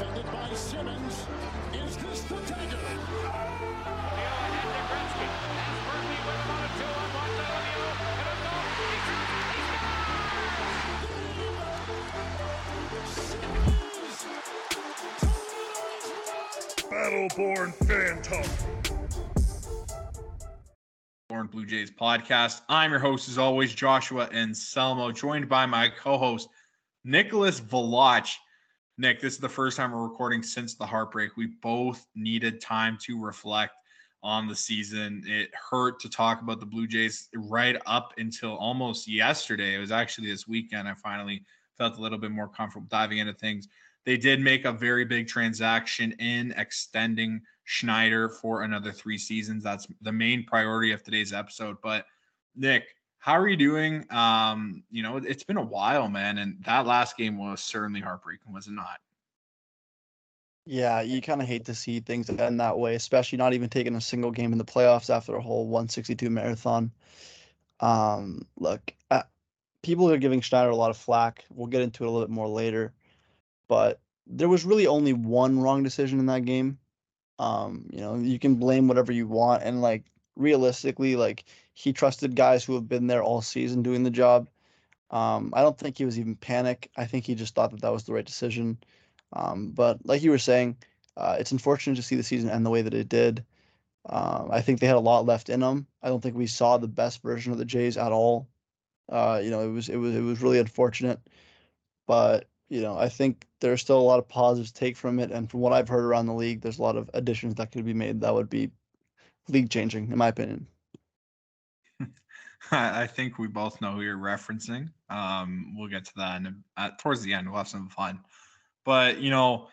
defended by Simmons. Is this the dagger? Battleborn Phantom. Born Blue Jays podcast. I'm your host, as always, Joshua and Anselmo, joined by my co-host Nicholas Volach. Nick, this is the first time we're recording since the heartbreak. We both needed time to reflect on the season. It hurt to talk about the Blue Jays right up until almost yesterday. It was actually this weekend I finally felt a little bit more comfortable diving into things. They did make a very big transaction in extending Schneider for another three seasons. That's the main priority of today's episode. But Nick, how are you doing? Um, you know, it's been a while, man, and that last game was certainly heartbreaking, was it not? Yeah, you kind of hate to see things end that way, especially not even taking a single game in the playoffs after a whole 162 marathon. Um, look, uh, people are giving Schneider a lot of flack. We'll get into it a little bit more later, but there was really only one wrong decision in that game. Um, you know, you can blame whatever you want, and like realistically, like he trusted guys who have been there all season doing the job. Um, I don't think he was even panic. I think he just thought that that was the right decision. Um, but like you were saying, uh, it's unfortunate to see the season end the way that it did. Um, I think they had a lot left in them. I don't think we saw the best version of the Jays at all. Uh, you know, it was it was it was really unfortunate, but you know, I think there's still a lot of positives to take from it. And from what I've heard around the league, there's a lot of additions that could be made that would be league changing, in my opinion. I think we both know who you're referencing. Um, we'll get to that uh, towards the end. We'll have some fun. But you know,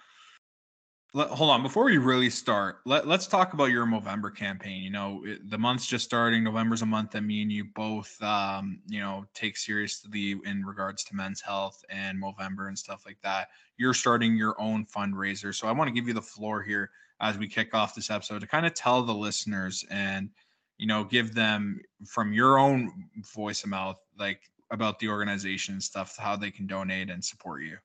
let, hold on before we really start. Let, let's talk about your Movember campaign. You know, it, the month's just starting. November's a month that me and you both, um, you know, take seriously in regards to men's health and Movember and stuff like that. You're starting your own fundraiser, so I want to give you the floor here as we kick off this episode to kind of tell the listeners and you know give them from your own voice of mouth like about the organization and stuff how they can donate and support you.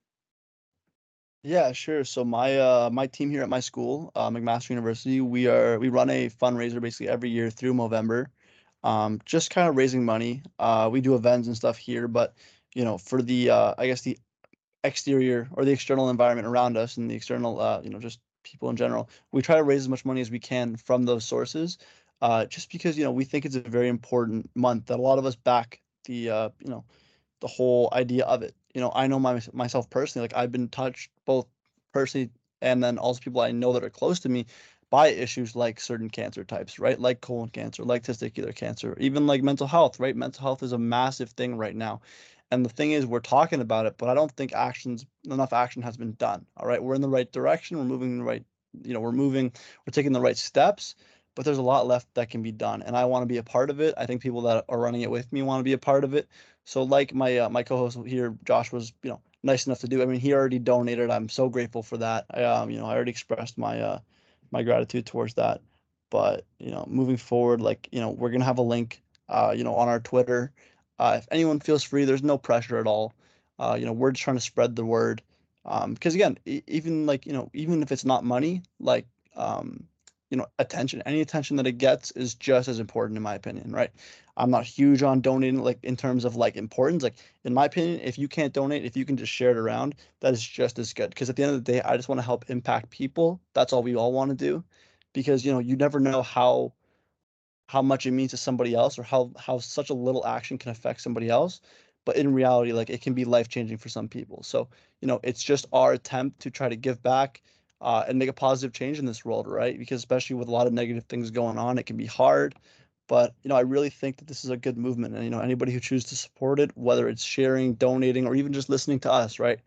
Yeah sure. So my uh my team here at my school uh, mcmaster university we are we run a fundraiser basically every year through november um just kind of raising money. Uh we do events and stuff here but you know for the uh i guess the exterior or the external environment around us and the external uh you know just people in general. We try to raise as much money as we can from those sources, uh, just because you know we think it's a very important month that a lot of us back the uh, you know the whole idea of it. You know, I know my, myself personally, like I've been touched both personally and then also people I know that are close to me by issues like certain cancer types, right? Like colon cancer, like testicular cancer, even like mental health, right? Mental health is a massive thing right now. And the thing is, we're talking about it, but I don't think actions enough action has been done. All right, we're in the right direction. We're moving the right, you know, we're moving, we're taking the right steps, but there's a lot left that can be done, and I want to be a part of it. I think people that are running it with me want to be a part of it. So, like my uh, my co-host here, Josh was, you know, nice enough to do. I mean, he already donated. I'm so grateful for that. I, um, you know, I already expressed my uh, my gratitude towards that. But you know, moving forward, like you know, we're gonna have a link, uh, you know, on our Twitter uh, if anyone feels free, there's no pressure at all. Uh, you know, we're just trying to spread the word. Um, because again, even like you know, even if it's not money, like um, you know, attention, any attention that it gets is just as important in my opinion, right? I'm not huge on donating like in terms of like importance. Like in my opinion, if you can't donate, if you can just share it around, that is just as good. Because at the end of the day, I just want to help impact people. That's all we all want to do. Because you know, you never know how how much it means to somebody else or how how such a little action can affect somebody else but in reality like it can be life changing for some people. So you know it's just our attempt to try to give back uh, and make a positive change in this world right? Because especially with a lot of negative things going on it can be hard. But you know i really think that this is a good movement and you know anybody who chooses to support it whether it's sharing donating or even just listening to us right?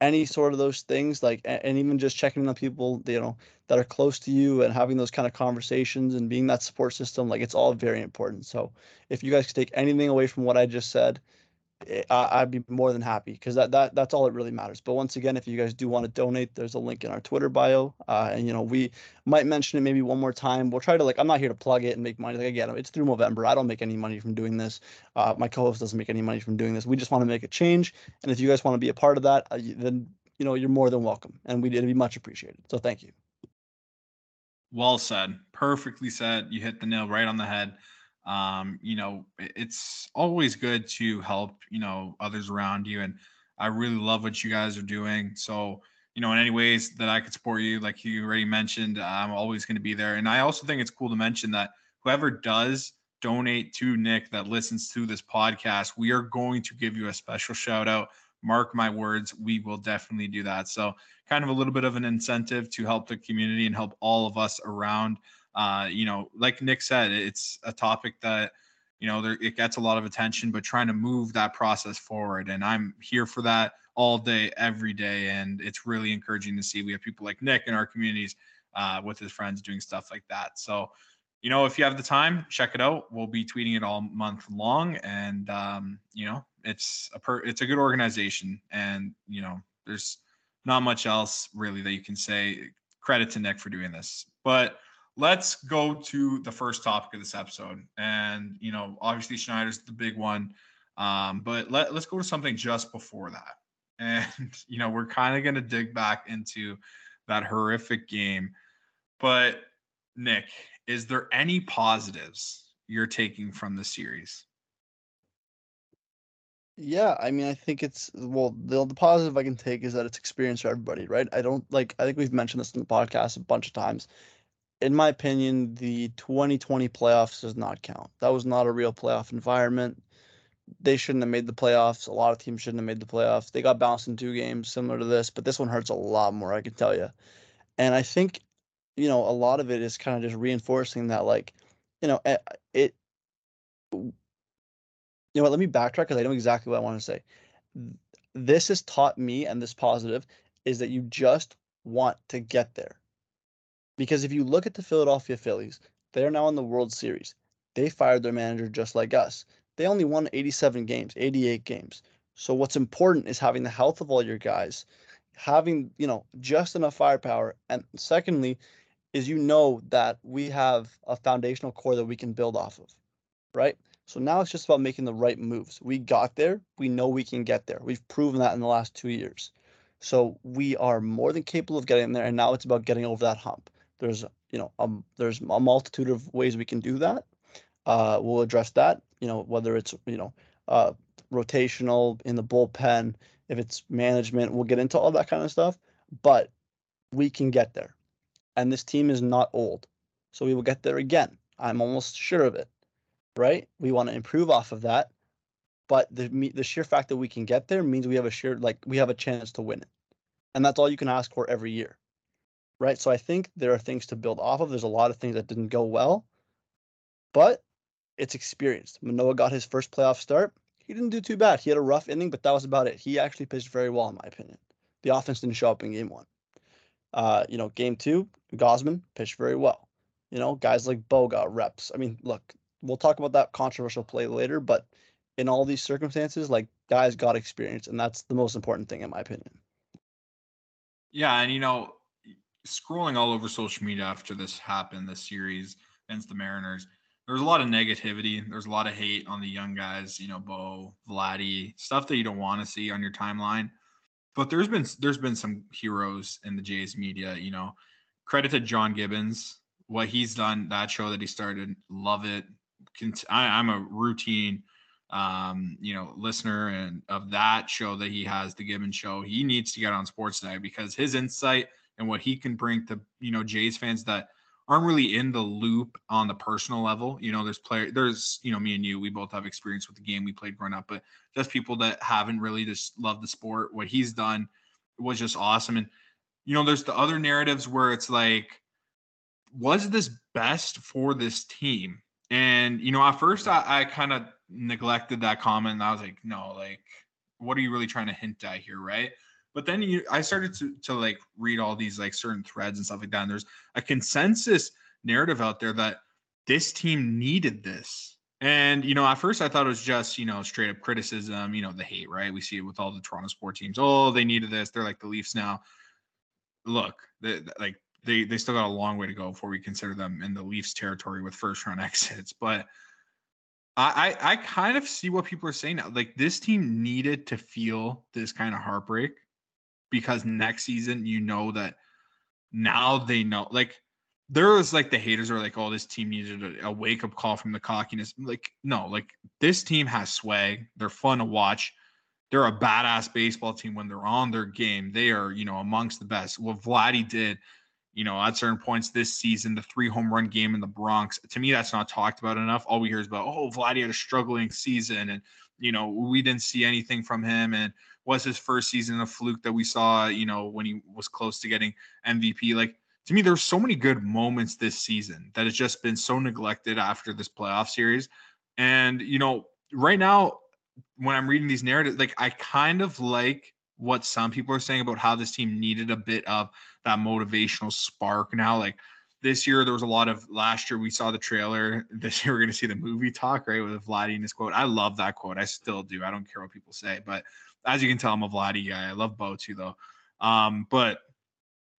Any sort of those things like and even just checking on people you know that are close to you and having those kind of conversations and being that support system like it's all very important so if you guys could take anything away from what i just said Eh, I'd be more than happy because that, that that's all that really matters. But once again, if you guys do want to donate, there's a link in our Twitter bio, uh, and you know we might mention it maybe one more time. We'll try to like I'm not here to plug it and make money. Like again, it's through Movember. I don't make any money from doing this. Uh, my co-host doesn't make any money from doing this. We just want to make a change, and if you guys want to be a part of that, uh, then you know, you're more than welcome, and we it'd be much appreciated. So thank you. Well said. Perfectly said. You hit the nail right on the head. Um, you know, it's always good to help, you know, others around you. And I really love what you guys are doing. So, you know, in any ways that I could support you, like you already mentioned, I'm always going to be there. And I also think it's cool to mention that whoever does donate to Nick that listens to this podcast, we are going to give you a special shout out. Mark my words, we will definitely do that. So, kind of a little bit of an incentive to help the community and help all of us around. Uh, you know, like Nick said, it's a topic that you know there, it gets a lot of attention, but trying to move that process forward, and I'm here for that all day, every day, and it's really encouraging to see we have people like Nick in our communities uh, with his friends doing stuff like that. So, you know, if you have the time, check it out. We'll be tweeting it all month long, and um, you know, it's a per, it's a good organization, and you know, there's not much else really that you can say. Credit to Nick for doing this. But let's go to the first topic of this episode. And, you know, obviously Schneider's the big one. Um, but let, let's go to something just before that. And, you know, we're kind of going to dig back into that horrific game. But, Nick, is there any positives you're taking from the series? Yeah, I mean, I think it's well, the, the positive I can take is that it's experience for everybody, right? I don't like, I think we've mentioned this in the podcast a bunch of times. In my opinion, the 2020 playoffs does not count. That was not a real playoff environment. They shouldn't have made the playoffs. A lot of teams shouldn't have made the playoffs. They got bounced in two games, similar to this, but this one hurts a lot more, I can tell you. And I think, you know, a lot of it is kind of just reinforcing that, like, you know, eh, it, you know what? Let me backtrack because I know exactly what I want to say. This has taught me, and this positive is that you just want to get there. Because if you look at the Philadelphia Phillies, they're now in the World Series. They fired their manager just like us. They only won 87 games, 88 games. So what's important is having the health of all your guys, having, you know, just enough firepower. And secondly, is you know that we have a foundational core that we can build off of, right? So now it's just about making the right moves. We got there. We know we can get there. We've proven that in the last two years. So we are more than capable of getting there. And now it's about getting over that hump. There's, you know, um, there's a multitude of ways we can do that. Uh, we'll address that. You know, whether it's you know, uh, rotational in the bullpen, if it's management, we'll get into all that kind of stuff. But we can get there, and this team is not old, so we will get there again. I'm almost sure of it right? We want to improve off of that, but the the sheer fact that we can get there means we have a sheer like we have a chance to win it, and that's all you can ask for every year, right? So I think there are things to build off of. There's a lot of things that didn't go well, but it's experienced. Manoah got his first playoff start. He didn't do too bad. He had a rough inning, but that was about it. He actually pitched very well, in my opinion. The offense didn't show up in game one. Uh, you know, game two, Gausman pitched very well. You know, guys like Bo got reps. I mean, look, we'll talk about that controversial play later, but in all these circumstances, like guys got experience, and that's the most important thing in my opinion. Yeah, and you know, scrolling all over social media after this happened, this series against the Mariners, there's a lot of negativity. There's a lot of hate on the young guys, you know, Bo, Vladdy, stuff that you don't want to see on your timeline. But there's been there's been some heroes in the Jays media, you know. Credit to John Gibbons, what he's done, that show that he started, love it. I, am a routine, um, you know, listener and of that show that he has, the Gibbon Show. He needs to get on Sportsnet because his insight and what he can bring to you know Jays fans that aren't really in the loop on the personal level. You know, there's player, there's you know me and you, we both have experience with the game we played growing up, but just people that haven't really just loved the sport. What he's done was just awesome, and you know, there's the other narratives where it's like, was this best for this team? And you know, at first I, I kind of neglected that comment. I was like, no, like, what are you really trying to hint at here, right? But then you, I started to to like read all these like certain threads and stuff like that. And there's a consensus narrative out there that this team needed this. And you know, at first I thought it was just you know straight up criticism, you know, the hate, right? We see it with all the Toronto sport teams. Oh, they needed this. They're like the Leafs now. Look, they, like they they still got a long way to go before we consider them in the Leafs territory with first round exits. But I, I I kind of see what people are saying now. Like this team needed to feel this kind of heartbreak because next season you know that now they know like there was like the haters are like, oh, this team needed a, a wake up call from the cockiness. Like, no, like this team has swag. They're fun to watch. They're a badass baseball team when they're on their game. They are, you know, amongst the best. What Vladdy did, you know, at certain points this season, the three home run game in the Bronx, to me, that's not talked about enough. All we hear is about, oh, Vladdy had a struggling season and, you know, we didn't see anything from him. And was his first season a fluke that we saw, you know, when he was close to getting MVP? Like, to me, there's so many good moments this season that has just been so neglected after this playoff series. And, you know, right now, when I'm reading these narratives, like I kind of like what some people are saying about how this team needed a bit of that motivational spark now. Like this year, there was a lot of last year we saw the trailer. This year, we're going to see the movie talk, right? With Vladdy and his quote. I love that quote. I still do. I don't care what people say. But as you can tell, I'm a Vladdy guy. I love Bo too, though. Um, but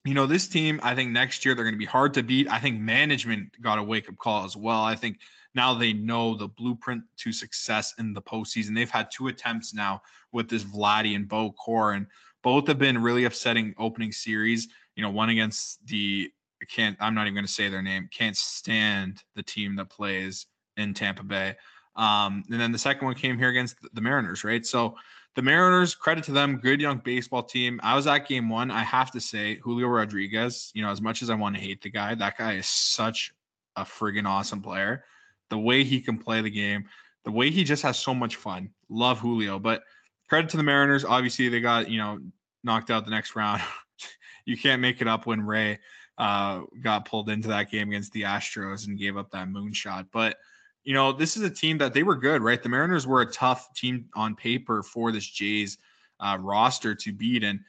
you know, this team, I think next year they're going to be hard to beat. I think management got a wake up call as well. I think now they know the blueprint to success in the postseason. They've had two attempts now with this Vladdy and Bo and both have been really upsetting opening series. You know, one against the can't I'm not even going to say their name. Can't stand the team that plays in Tampa Bay. Um, and then the second one came here against the Mariners, right? So the Mariners, credit to them, good young baseball team. I was at game one. I have to say, Julio Rodriguez, you know, as much as I want to hate the guy, that guy is such a friggin' awesome player. The way he can play the game, the way he just has so much fun. Love Julio. But credit to the Mariners. Obviously, they got, you know, knocked out the next round. you can't make it up when Ray uh, got pulled into that game against the Astros and gave up that moonshot. But you know, this is a team that they were good, right? The Mariners were a tough team on paper for this Jays uh, roster to beat, and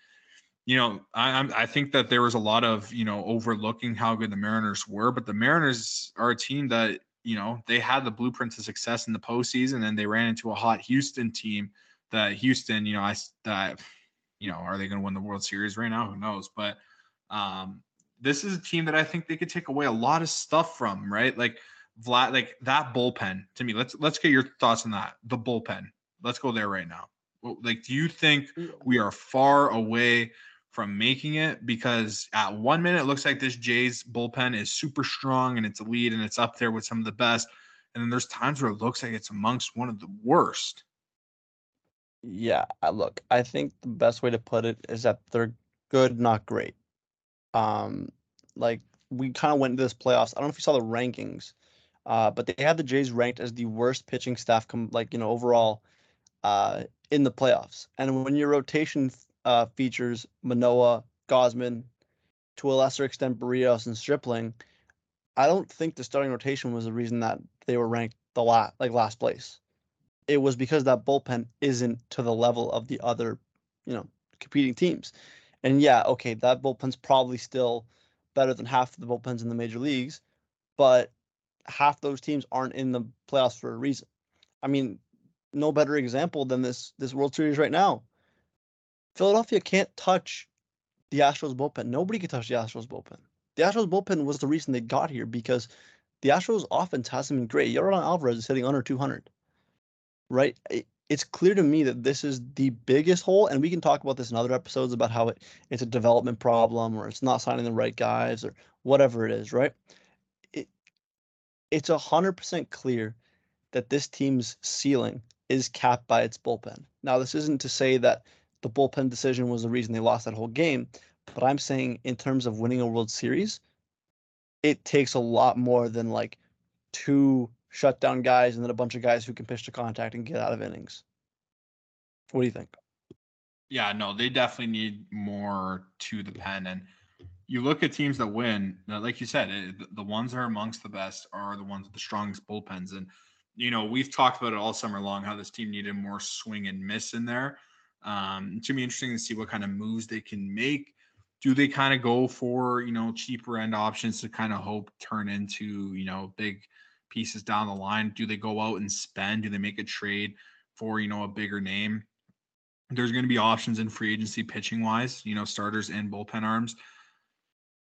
you know, I, I think that there was a lot of you know overlooking how good the Mariners were, but the Mariners are a team that you know they had the blueprint to success in the postseason, and they ran into a hot Houston team. That Houston, you know, I that you know, are they going to win the World Series right now? Who knows? But um, this is a team that I think they could take away a lot of stuff from, right? Like Vlad, like that bullpen to me. Let's let's get your thoughts on that. The bullpen. Let's go there right now. Like, do you think we are far away from making it? Because at one minute it looks like this Jays bullpen is super strong and it's lead and it's up there with some of the best, and then there's times where it looks like it's amongst one of the worst. Yeah, look, I think the best way to put it is that they're good, not great. Um, like we kind of went into this playoffs. I don't know if you saw the rankings uh, but they had the Jays ranked as the worst pitching staff, com- like you know overall, uh, in the playoffs. And when your rotation uh, features Manoah, Gausman, to a lesser extent Berrios and Stripling, I don't think the starting rotation was the reason that they were ranked the last like last place. It was because that bullpen isn't to the level of the other, you know, competing teams. And yeah, okay, that bullpen's probably still better than half of the bullpens in the major leagues, but half those teams aren't in the playoffs for a reason. I mean, no better example than this this World Series right now. Philadelphia can't touch the Astros bullpen. Nobody can touch the Astros bullpen. The Astros bullpen was the reason they got here because the Astros offense hasn't been great. Yordan Alvarez is hitting under 200. Right? It, it's clear to me that this is the biggest hole, and we can talk about this in other episodes about how it, it's a development problem or it's not signing the right guys or whatever it is, right? It it's 100% clear that this team's ceiling is capped by its bullpen. Now, this isn't to say that the bullpen decision was the reason they lost that whole game, but I'm saying in terms of winning a World Series, it takes a lot more than like two shutdown guys and then a bunch of guys who can pitch to contact and get out of innings. What do you think? Yeah, no, they definitely need more to the pen. And you look at teams that win, like you said, it, eh, the ones that are amongst the best are the ones with the strongest bullpens. And, you know, we've talked about it all summer long how this team needed more swing and miss in there. Um, it's going to be interesting to see what kind of moves they can make. Do they kind of go for, you know, cheaper end options to kind of hope turn into, you know, big pieces down the line? Do they go out and spend? Do they make a trade for, you know, a bigger name? There's going to be options in free agency pitching wise, you know, starters and bullpen arms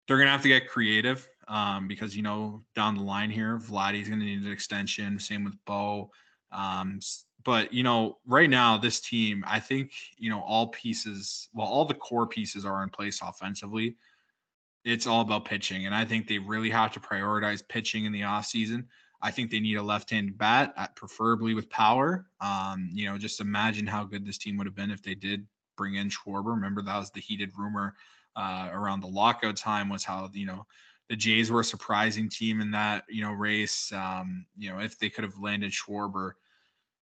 they're gonna have to get creative um, because you know down the line here, Vladdy's gonna need an extension. Same with Bo. Um, but you know, right now this team, I think you know all pieces, well, all the core pieces are in place offensively. It's all about pitching, and I think they really have to prioritize pitching in the offseason. I think they need a left-handed bat, uh, preferably with power. Um, you know, just imagine how good this team would have been if they did bring in Schwarber. Remember that was the heated rumor uh, around the lockout time was how you know the Jays were a surprising team in that you know race. Um, you know, if they could have landed Schwarber,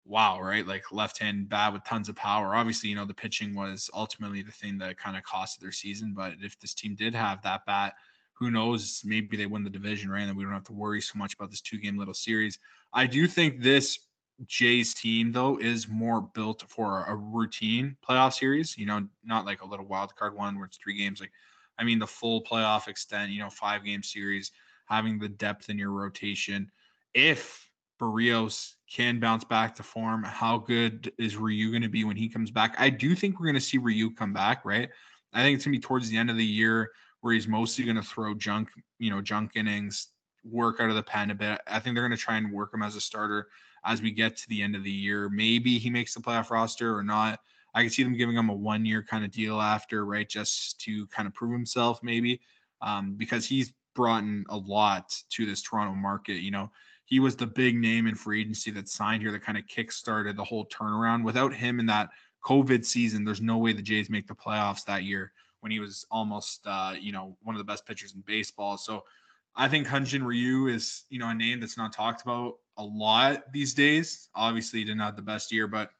wow, right? Like left-hand bat with tons of power. Obviously, you know the pitching was ultimately the thing that kind of costed their season. But if this team did have that bat who knows? Maybe they win the division, right? And then we don't have to worry so much about this two game little series. I do think this Jays team, though, is more built for a routine playoff series, you know, not like a little wild card one where it's three games. Like, I mean, the full playoff extent, you know, five game series, having the depth in your rotation. If Berrios can bounce back to form, how good is Ryu going to be when he comes back? I do think we're going to see Ryu come back, right? I think it's going to be towards the end of the year where he's mostly going to throw junk, you know, junk innings, work out of the pen a bit. I think they're going to try and work him as a starter as we get to the end of the year. Maybe he makes the playoff roster or not. I can see them giving him a one year kind of deal after, right? Just to kind of prove himself, maybe, um, because he's brought in a lot to this Toronto market. You know, he was the big name in free agency that signed here that kind of kick-started the whole turnaround. Without him in that COVID season, there's no way the Jays make the playoffs that year when he was almost uh, you know one of the best pitchers in baseball. So I think Hyun-Jin Ryu is you know a name that's not talked about a lot these days. Obviously, he didn't have the best year, but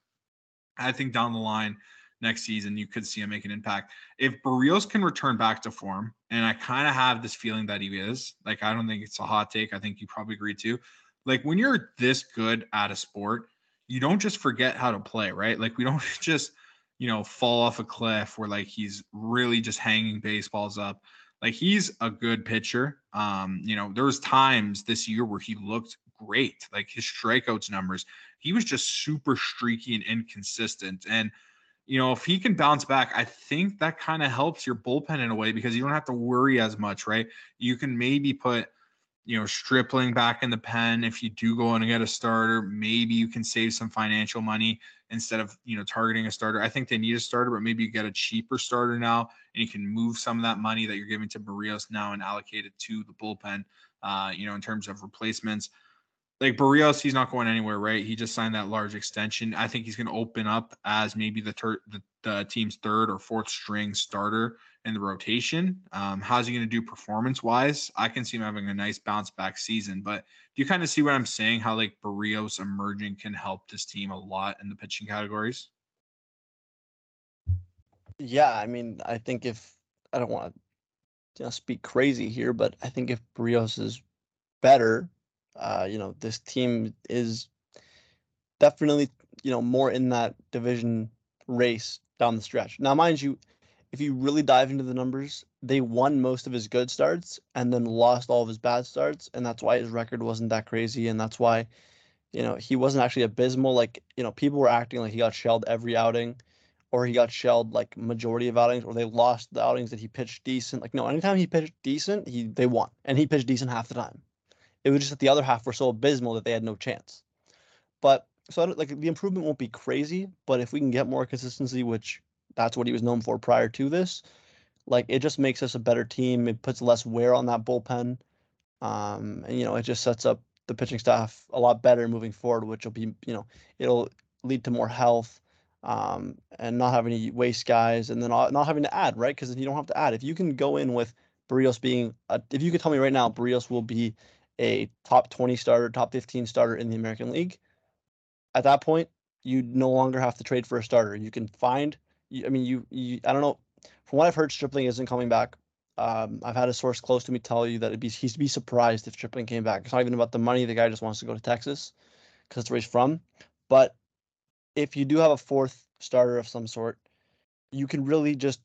I think down the line next season you could see him make an impact. If Berrios can return back to form, and I kind of have this feeling that he is, like I don't think it's a hot take. I think you probably agree too. Like when you're this good at a sport, you don't just forget how to play, right? Like we don't just you know, fall off a cliff where like he's really just hanging baseballs up. Like he's a good pitcher. Um, you know, there was times this year where he looked great. Like his strikeouts numbers, he was just super streaky and inconsistent. And you know, if he can bounce back, I think that kind of helps your bullpen in a way because you don't have to worry as much, right? You can maybe put you know, Stripling back in the pen. If you do go and get a starter, maybe you can save some financial money instead of, you know, targeting a starter. I think they need a starter, but maybe you get a cheaper starter now and you can move some of that money that you're giving to Berrios now and allocate it to the bullpen, uh, you know, in terms of replacements like Berrios, he's not going anywhere, right? He just signed that large extension. I think he's going to open up as maybe the, ter- the, the team's third or fourth string starter in the rotation. Um, how's he going to do performance wise? I can see him having a nice bounce back season. But do you kind of see what I'm saying? How like Berrios emerging can help this team a lot in the pitching categories? Yeah, I mean, I think if I don't want to you know, speak crazy here, but I think if Berrios is better uh, you know, this team is definitely, you know, more in that division race down the stretch. Now, mind you, if you really dive into the numbers, they won most of his good starts and then lost all of his bad starts. And that's why his record wasn't that crazy. And that's why, you know, he wasn't actually abysmal. Like, you know, people were acting like he got shelled every outing or he got shelled like majority of outings or they lost the outings that he pitched decent. Like, no, anytime he pitched decent, he they won. And he pitched decent half the time. It was just that the other half were so abysmal that they had no chance. But so like the improvement won't be crazy, but if we can get more consistency, which that's what he was known for prior to this, like it just makes us a better team. It puts less wear on that bullpen, um, and you know it just sets up the pitching staff a lot better moving forward, which will be you know it'll lead to more health um, and not having to waste guys, and then not having to add right because you don't have to add. If you can go in with Berrios being, a, if you could tell me right now, Berrios will be a top 20 starter, top 15 starter in the American League, at that point, you no longer have to trade for a starter. You can find, I mean, you, you I don't know, from what I've heard, Stripling isn't coming back. Um, I've had a source close to me tell you that it'd be, he'd be surprised if Stripling came back. It's not even about the money. The guy just wants to go to Texas because that's where he's from. But if you do have a fourth starter of some sort, you can really just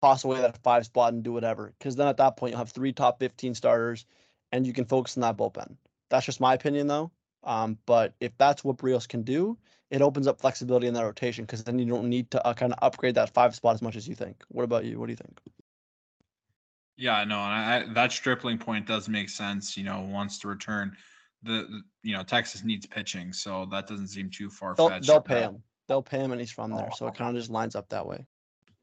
toss away that five spot and do whatever. Because then at that point, you'll have three top 15 starters and you can focus on that bullpen. That's just my opinion, though. Um, but if that's what Brios can do, it opens up flexibility in that rotation because then you don't need to uh, kind of upgrade that five spot as much as you think. What about you? What do you think? Yeah, no, and I, that stripling point does make sense. You know, wants to return the, you know Texas needs pitching, so that doesn't seem too far They'll, fetched. they'll pay him. They'll pay him, and he's from there, so it Oh. kind of just lines up that way.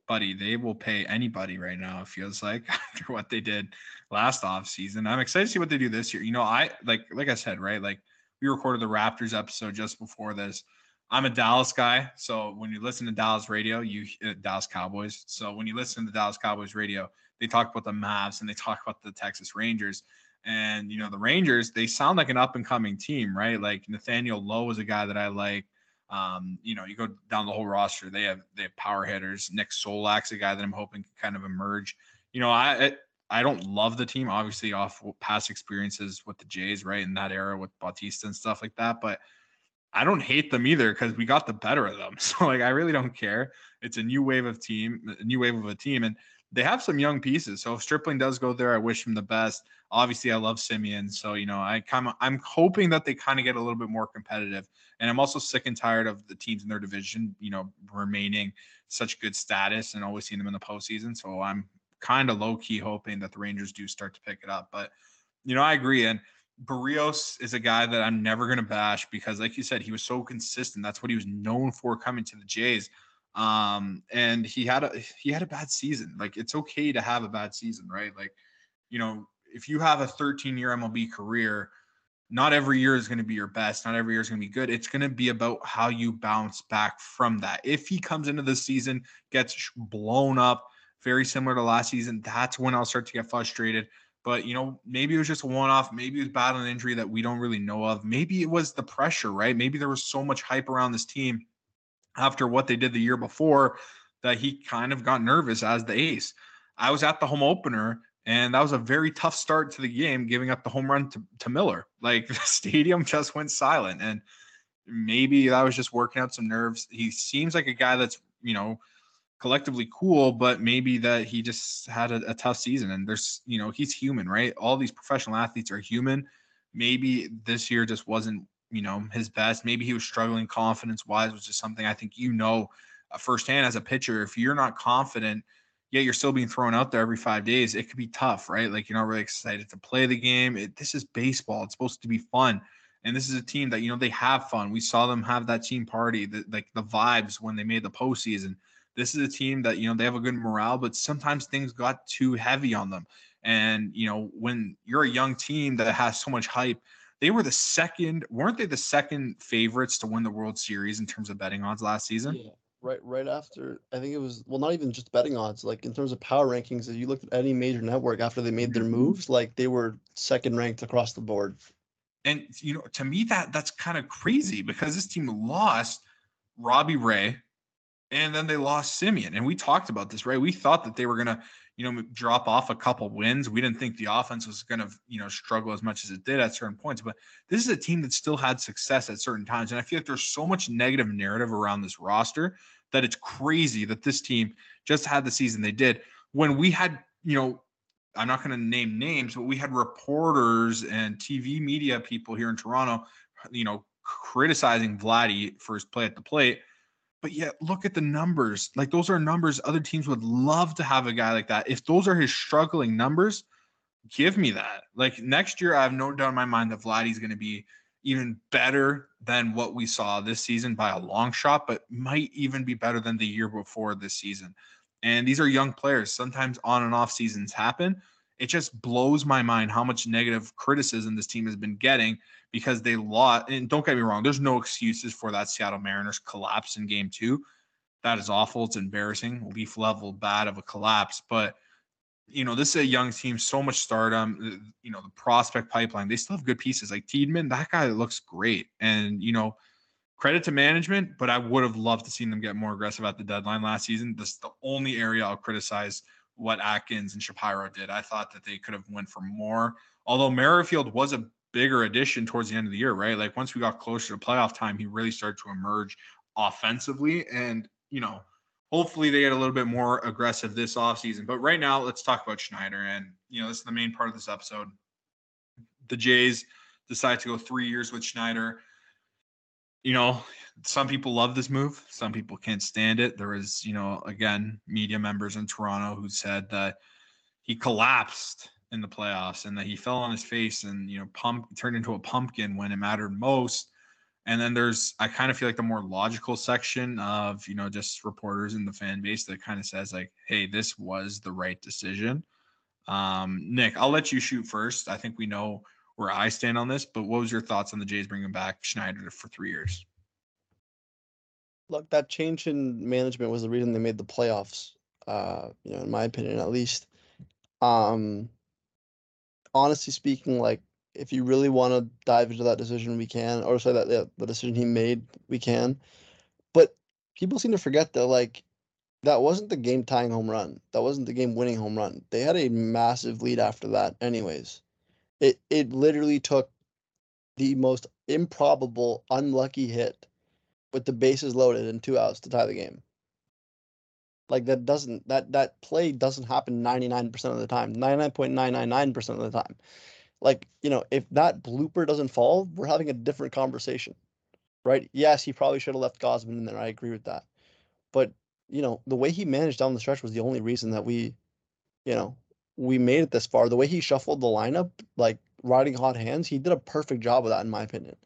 buddy, they will pay anybody right now. It feels like after what they did last off season. I'm excited to see what they do this year. You know, I like like I said, right? Like we recorded the Raptors episode just before this. I'm a Dallas guy, so when you listen to Dallas radio, you uh, Dallas Cowboys. So when you listen to Dallas Cowboys radio, they talk about the Mavs and they talk about the Texas Rangers. And you know, the Rangers, they sound like an up and coming team, right? Like Nathaniel Lowe is a guy that I like. Um, you know, you go down the whole roster, they have they have power hitters. Nick Solak's a guy that I'm hoping can kind of emerge. You know, I I- don't love the team, obviously off past experiences with the Jays, right? In that era with Bautista and stuff like that. But I don't hate them either because we got the better of them. So like I really don't care. It's a new wave of team, a new wave of a team, and they have some young pieces. So if Stripling does go there, I wish him the best. Obviously, I love Semien, so you know I kind of I'm hoping that they kind of get a little bit more competitive. And I'm also sick and tired of the teams in their division, you know, remaining such good status and always seeing them in the postseason. So I'm kind of low key hoping that the Rangers do start to pick it up. But you know, I agree. And Berrios is a guy that I'm never going to bash because, like you said, he was so consistent. That's what he was known for coming to the Jays. Um, and he had a he had a bad season. Like it's okay to have a bad season, right? Like, you know, if you have a 13 year MLB career, not every year is going to be your best. Not every year is going to be good. It's going to be about how you bounce back from that. If he comes into the season, gets blown up, very similar to last season, that's when I'll start to get frustrated. But you know, maybe it was just a one-off. Maybe it was battling an injury that we don't really know of. Maybe it was the pressure, right? Maybe there was so much hype around this team after what they did the year before that he kind of got nervous as the ace. I was at the home opener and that was a very tough start to the game, giving up the home run to, to Miller. Like the stadium just went silent. And maybe that was just working out some nerves. He seems like a guy that's, you know, collectively cool, but maybe that he just had a, a tough season. And there's, you know, he's human, right? All these professional athletes are human. Maybe this year just wasn't, you know, his best. Maybe he was struggling confidence wise, which is something I think you know uh, firsthand as a pitcher. If you're not confident, yet you're still being thrown out there every five days, it could be tough, right? Like you're not really excited to play the game. It, this is baseball. It's supposed to be fun. And this is a team that, you know, they have fun. We saw them have that team party, the, like the vibes when they made the postseason. This is a team that, you know, they have a good morale, but sometimes things got too heavy on them. And, you know, when you're a young team that has so much hype, they were the second, weren't they the second favorites to win the World Series in terms of betting odds last season? Yeah. Right, right after I think it was well, not even just betting odds. Like in terms of power rankings, if you looked at any major network after they made their mm-hmm. moves, like they were second ranked across the board. And you know, to me that that's kind of crazy because this team lost Robbie Ray and then they lost Semien. And we talked about this, right? We thought that they were gonna, you know, drop off a couple wins. We didn't think the offense was gonna, you know, struggle as much as it did at certain points. But this is a team that still had success at certain times. And I feel like there's so much negative narrative around this roster that it's crazy that this team just had the season they did when we had, you know, I'm not going to name names, but we had reporters and TV media people here in Toronto, you know, criticizing Vladdy for his play at the plate. But yet, look at the numbers. Like those are numbers other teams would love to have a guy like that. If those are his struggling numbers, give me that. Like next year, I have no doubt in my mind that Vladdy's going to be even better than what we saw this season by a long shot, but might even be better than the year before this season. And these are young players. Sometimes on and off seasons happen. It just blows my mind how much negative criticism this team has been getting because they lost. And don't get me wrong, there's no excuses for that Seattle Mariners collapse in game two. That is awful. It's embarrassing, leaf level bad of a collapse. But, you know, this is a young team, so much stardom. Uh, you know, the prospect pipeline, they still have good pieces. Like Tiedemann, that guy looks great. And, you know, credit to management, but I would have loved to seen them get more aggressive at the deadline last season. This is the only area I'll criticize what Atkins and Shapiro did. I thought that they could have went for more. Although Merrifield was a bigger addition towards the end of the year, right? Like once we got closer to playoff time, he really started to emerge offensively. And, you know, hopefully they get a little bit more aggressive this offseason. But right now, let's talk about Schneider. And, you know, this is the main part of this episode. The Jays decide to go three years with Schneider you know, some people love this move. Some people can't stand it. There was, you know, again, media members in Toronto who said that he collapsed in the playoffs and that he fell on his face and you know pump turned into a pumpkin when it mattered most. And then there's I kind of feel like the more logical section of you know just reporters in the fan base that kind of says like, hey, this was the right decision. Um, Nick, I'll let you shoot first. I think we know where I stand on this, but what was your thoughts on the Jays bringing back Schneider for three years? Look, that change in management was the reason they made the playoffs. Uh, you know, in my opinion, at least. Um, honestly speaking, like if you really want to dive into that decision, we can. Or say that yeah, the decision he made, we can. But people seem to forget that like that wasn't the game tying home run. That wasn't the game winning home run. They had a massive lead after that, anyways. It it literally took the most improbable, unlucky hit with the bases loaded and two outs to tie the game. Like that doesn't that that play doesn't happen 99% of the time. 99.999% of the time. Like, you know, if that blooper doesn't fall, we're having a different conversation. Right? Yes, he probably should have left Gausman in there. I agree with that. But, you know, the way he managed down the stretch was the only reason that we, you know, we made it this far. The way he shuffled the lineup, like riding hot hands, he did a perfect job of that in my opinion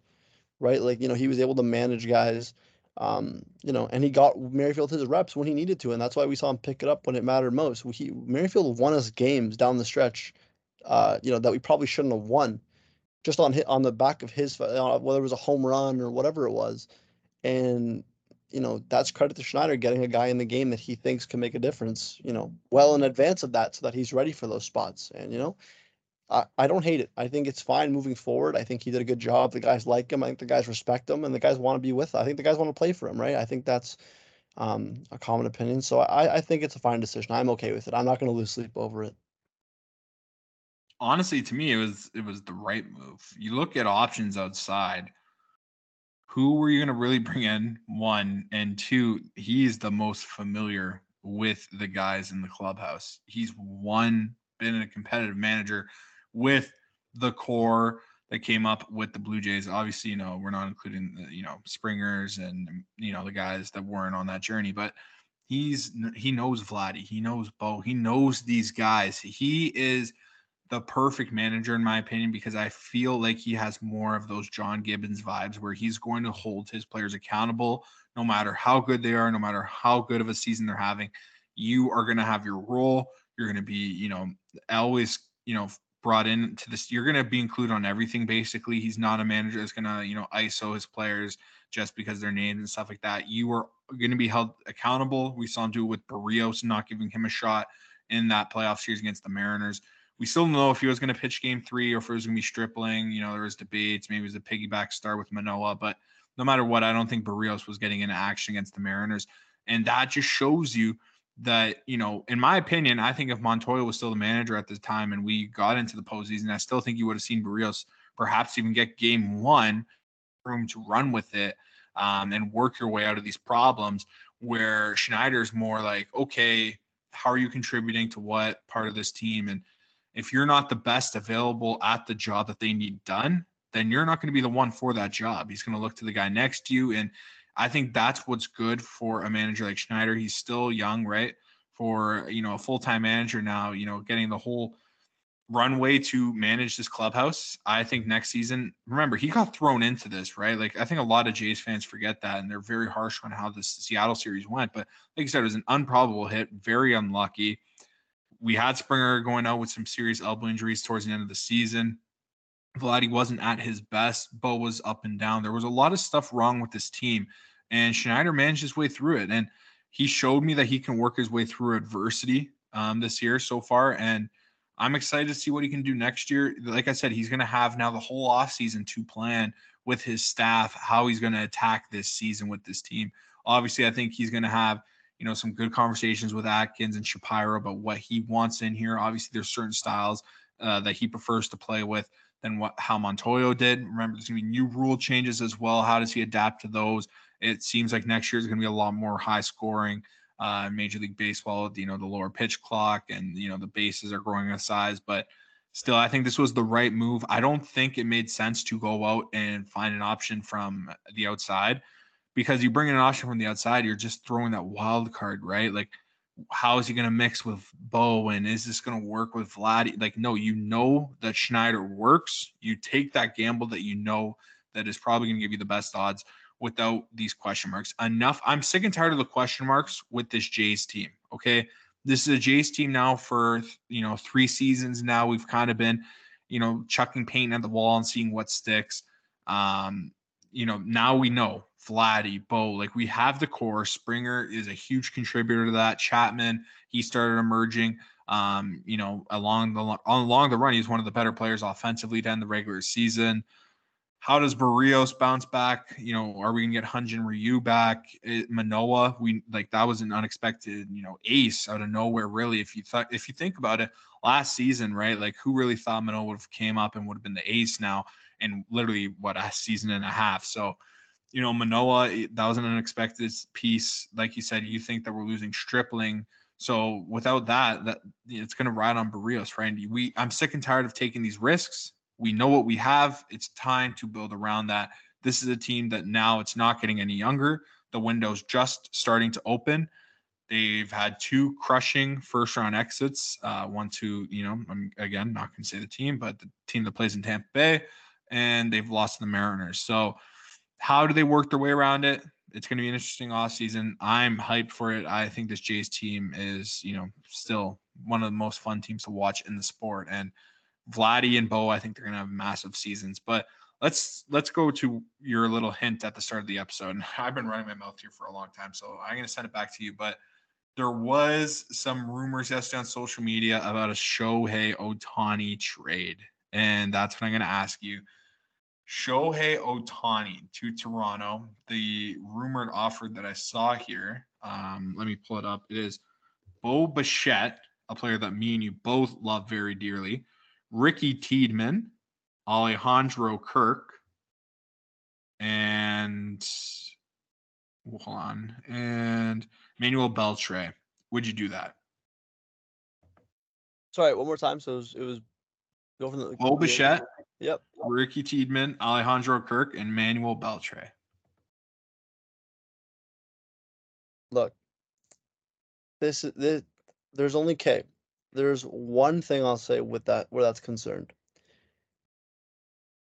right? Like, you know, he was able to manage guys, um, you know, and he got Merrifield his reps when he needed to. And that's why we saw him pick it up when it mattered most. He, Merrifield won us games down the stretch, uh, you know, that we probably shouldn't have won just on hit on the back of his, uh, whether it was a home run or whatever it was. And, you know, that's credit to Schneider getting a guy in the game that he thinks can make a difference, you know, well in advance of that so that he's ready for those spots. And, you know, I, I don't hate it. I think it's fine moving forward. I think he did a good job. The guys like him. I think the guys respect him, and the guys want to be with. Him. I think the guys want to play for him, right? I think that's um, a common opinion. So I, I think it's a fine decision. I'm okay with it. I'm not going to lose sleep over it. Honestly, to me, it was it was the right move. You look at options outside. Who were you going to really bring in? One and two. He's the most familiar with the guys in the clubhouse. He's one been a competitive manager with the core that came up with the Blue Jays. Obviously, you know, we're not including the, you know, Springers and you know the guys that weren't on that journey, but he's he knows Vladdy, he knows Bo, he knows these guys. He is the perfect manager in my opinion because I feel like he has more of those John Gibbons vibes where he's going to hold his players accountable no matter how good they are, no matter how good of a season they're having. You are going to have your role. You're going to be, you know, always, you know, brought in to this. You're going to be included on everything. Basically, he's not a manager that's going to you know ISO his players just because they're named and stuff like that. You are going to be held accountable. We saw him do it with Berrios, not giving him a shot in that playoff series against the Mariners. We still don't know if he was going to pitch game three or if it was going to be Stripling. You know, there was debates. Maybe it was a piggyback start with Manoah, but no matter what, I don't think Berrios was getting into action against the Mariners. And that just shows you that, you know, in my opinion, I think if Montoya was still the manager at the time and we got into the postseason, I still think you would have seen Berrios perhaps even get game one room to run with it um, and work your way out of these problems. Where Schneider's more like, okay, how are you contributing to what part of this team? And if you're not the best available at the job that they need done, then you're not going to be the one for that job. He's going to look to the guy next to you. And I think that's what's good for a manager like Schneider. He's still young, right? For you know a full time manager now, you know, getting the whole runway to manage this clubhouse. I think next season, remember, he got thrown into this, right? Like I think a lot of Jays fans forget that and they're very harsh on how this Seattle series went. But like you said, it was an unprobable hit, very unlucky. We had Springer going out with some serious elbow injuries towards the end of the season. Vladdy wasn't at his best. Bo was up and down. There was a lot of stuff wrong with this team, and Schneider managed his way through it. And he showed me that he can work his way through adversity um, this year so far. And I'm excited to see what he can do next year. Like I said, he's going to have now the whole offseason to plan with his staff how he's going to attack this season with this team. Obviously, I think he's going to have you know some good conversations with Atkins and Shapiro about what he wants in here. Obviously, there's certain styles uh, that he prefers to play with than what how Montoya did. Remember, there's gonna be new rule changes as well. How does he adapt to those? It seems like next year is gonna be a lot more high scoring. Uh, Major League Baseball, you know, the lower pitch clock and you know the bases are growing in size, but still, I think this was the right move. I don't think it made sense to go out and find an option from the outside because you bring in an option from the outside, you're just throwing that wild card, right? Like how is he going to mix with Bo and is this going to work with Vlad? Like, no, you know that Schneider works. You take that gamble that you know that is probably going to give you the best odds without these question marks. Enough. I'm sick and tired of the question marks with this Jays team. Okay. This is a Jays team now for, you know, three seasons now. We've kind of been, you know, chucking paint at the wall and seeing what sticks. Um, you know, now we know Vladdy, Bo, like we have the core. Springer is a huge contributor to that. Chapman, he started emerging. Um, you know, along the along the run, he's one of the better players offensively to end the regular season. How does Berrios bounce back? You know, are we gonna get Hyun-Jin Ryu back? It, Manoah, we like that was an unexpected, you know, ace out of nowhere. Really, if you thought, if you think about it, last season, right? Like, who really thought Manoah would have came up and would have been the ace now? And literally, what a season and a half. So, you know, Manoah, eh, that was an unexpected piece. Like you said, you think that we're losing Stripling. So without that, that it's going to ride on Berrios, right? We, I'm sick and tired of taking these risks. We know what we have. It's time to build around that. This is a team that now it's not getting any younger. The window's just starting to open. They've had two crushing first round exits. Uh, one to, you know, I'm again not going to say the team, but the team that plays in Tampa Bay, and they've lost to the Mariners. So, how do they work their way around it? It's going to be an interesting off season. I'm hyped for it. I think this Jays team is, you know, still one of the most fun teams to watch in the sport. And Vladdy and Bo, I think they're going to have massive seasons. But let's let's go to your little hint at the start of the episode. I've been running my mouth here for a long time, so I'm going to send it back to you. But there was some rumors yesterday on social media about a Shohei Ohtani trade, and that's what I'm going to ask you. Shohei Ohtani to Toronto. The rumored offer that I saw here, um, let me pull it up. It is Bo Bichette, a player that me and you both love very dearly. Ricky Tiedemann, Alejandro Kirk, and hold on, and Manuel Beltre. Would you do that? Sorry, one more time. So it was, it was go from the Bo Bichette, Yep. Ricky Tiedemann, Alejandro Kirk, and Manuel Beltre. Look, this is this. There's only K. There's one thing I'll say with that where that's concerned.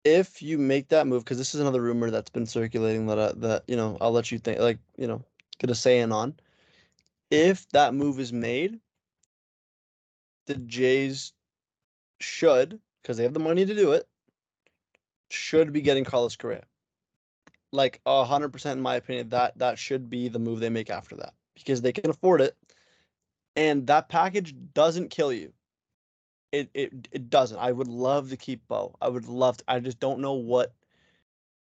If you make that move, because this is another rumor that's been circulating that I, that you know I'll let you think like you know get a say in on. If that move is made, the Jays should, because they have the money to do it, should be getting Carlos Correa. Like hundred percent, in my opinion, that that should be the move they make after that because they can afford it, and that package doesn't kill you. It it it doesn't. I would love to keep Bo. I would love to. I just don't know what.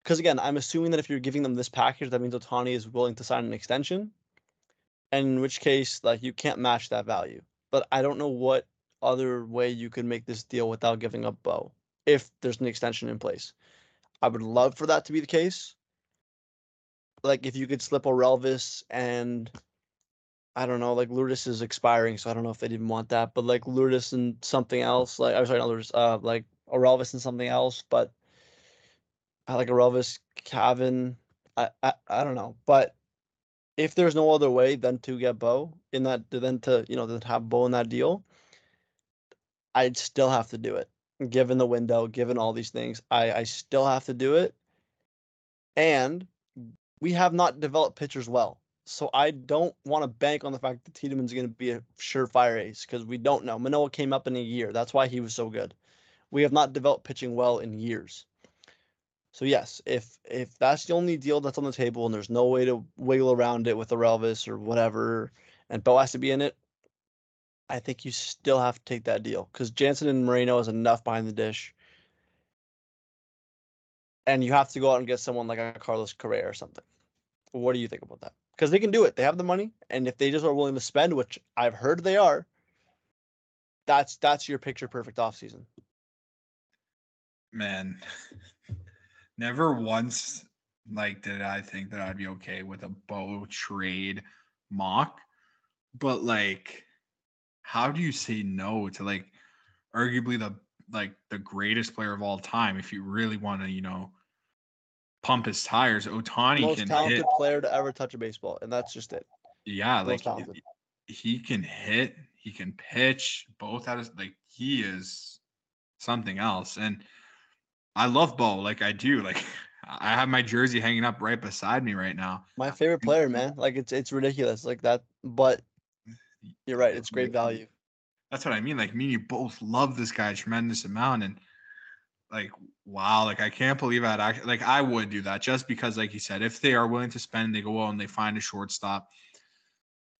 Because again, I'm assuming that if you're giving them this package, that means Ohtani is willing to sign an extension, and in which case, like you can't match that value. But I don't know what other way you could make this deal without giving up Bo if there's an extension in place. I would love for that to be the case. Like if you could slip Orelvis and I don't know, like Lourdes is expiring, so I don't know if they didn't want that, but like Lourdes and something else, like I'm sorry, not Lourdes, uh, like Orelvis and something else, but I like Orelvis, Cavan, I, I I don't know, but if there's no other way than to get Bo in that, then to you know, to have Bo in that deal, I'd still have to do it given the window, given all these things, I, I still have to do it. And we have not developed pitchers well. So I don't want to bank on the fact that Tiedemann's going to be a surefire ace because we don't know. Manoah came up in a year. That's why he was so good. We have not developed pitching well in years. So yes, if if that's the only deal that's on the table and there's no way to wiggle around it with a Relvis or whatever, and Bo has to be in it, I think you still have to take that deal because Jansen and Moreno is enough behind the dish. And you have to go out and get someone like a Carlos Correa or something. What do you think about that? Because they can do it. They have the money. And if they just are willing to spend, which I've heard they are, that's that's your picture perfect offseason. Man, never once like did I think that I'd be okay with a Bo trade mock. But like how do you say no to like arguably the like the greatest player of all time if you really want to, you know, pump his tires? Ohtani Most can talented hit. player to ever touch a baseball, and that's just it. Yeah, Most like talented. he can hit, he can pitch, both at his like he is something else. And I love Bo, like I do. Like I have my jersey hanging up right beside me right now. My favorite player, man. Like it's it's ridiculous. Like that, but you're right. It's great value. That's what I mean. Like me and you both love this guy a tremendous amount. And like, wow, like I can't believe I'd actually like I would do that just because, like you said, if they are willing to spend, they go out and they find a shortstop.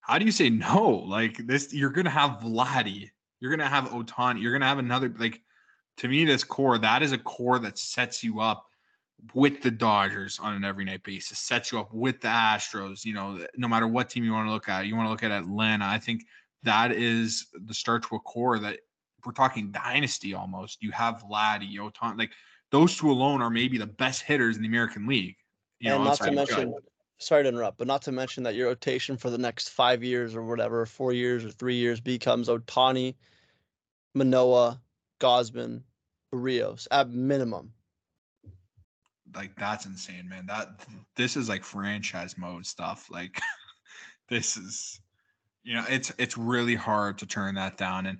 How do you say no? Like this, you're gonna have Vladdy, you're gonna have Ohtani, you're gonna have another like to me, this core, that is a core that sets you up with the Dodgers on an every night basis, sets you up with the Astros. You know, no matter what team you want to look at, you want to look at Atlanta. I think that is the start to a core that we're talking dynasty almost. You have Vladdy, Ohtani, like those two alone are maybe the best hitters in the American League. You and know, not to mention, sorry to interrupt, but not to mention that your rotation for the next five years or whatever, four years or three years becomes Ohtani, Manoah, Gausman, Rios at minimum. Like that's insane, man. That this is like franchise mode stuff. Like this is you know, it's it's really hard to turn that down. And